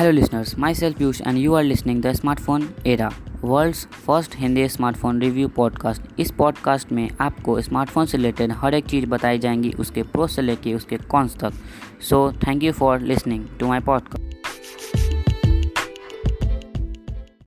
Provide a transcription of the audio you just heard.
Hello listeners myself Piyush and you are listening the smartphone era world's first Hindi smartphone review podcast इस podcast में आपको smartphone से related हर एक चीज़ बताई जाएँगी, उसके प्रो से लेके उसके कॉन्स तक. So thank you for listening to my podcast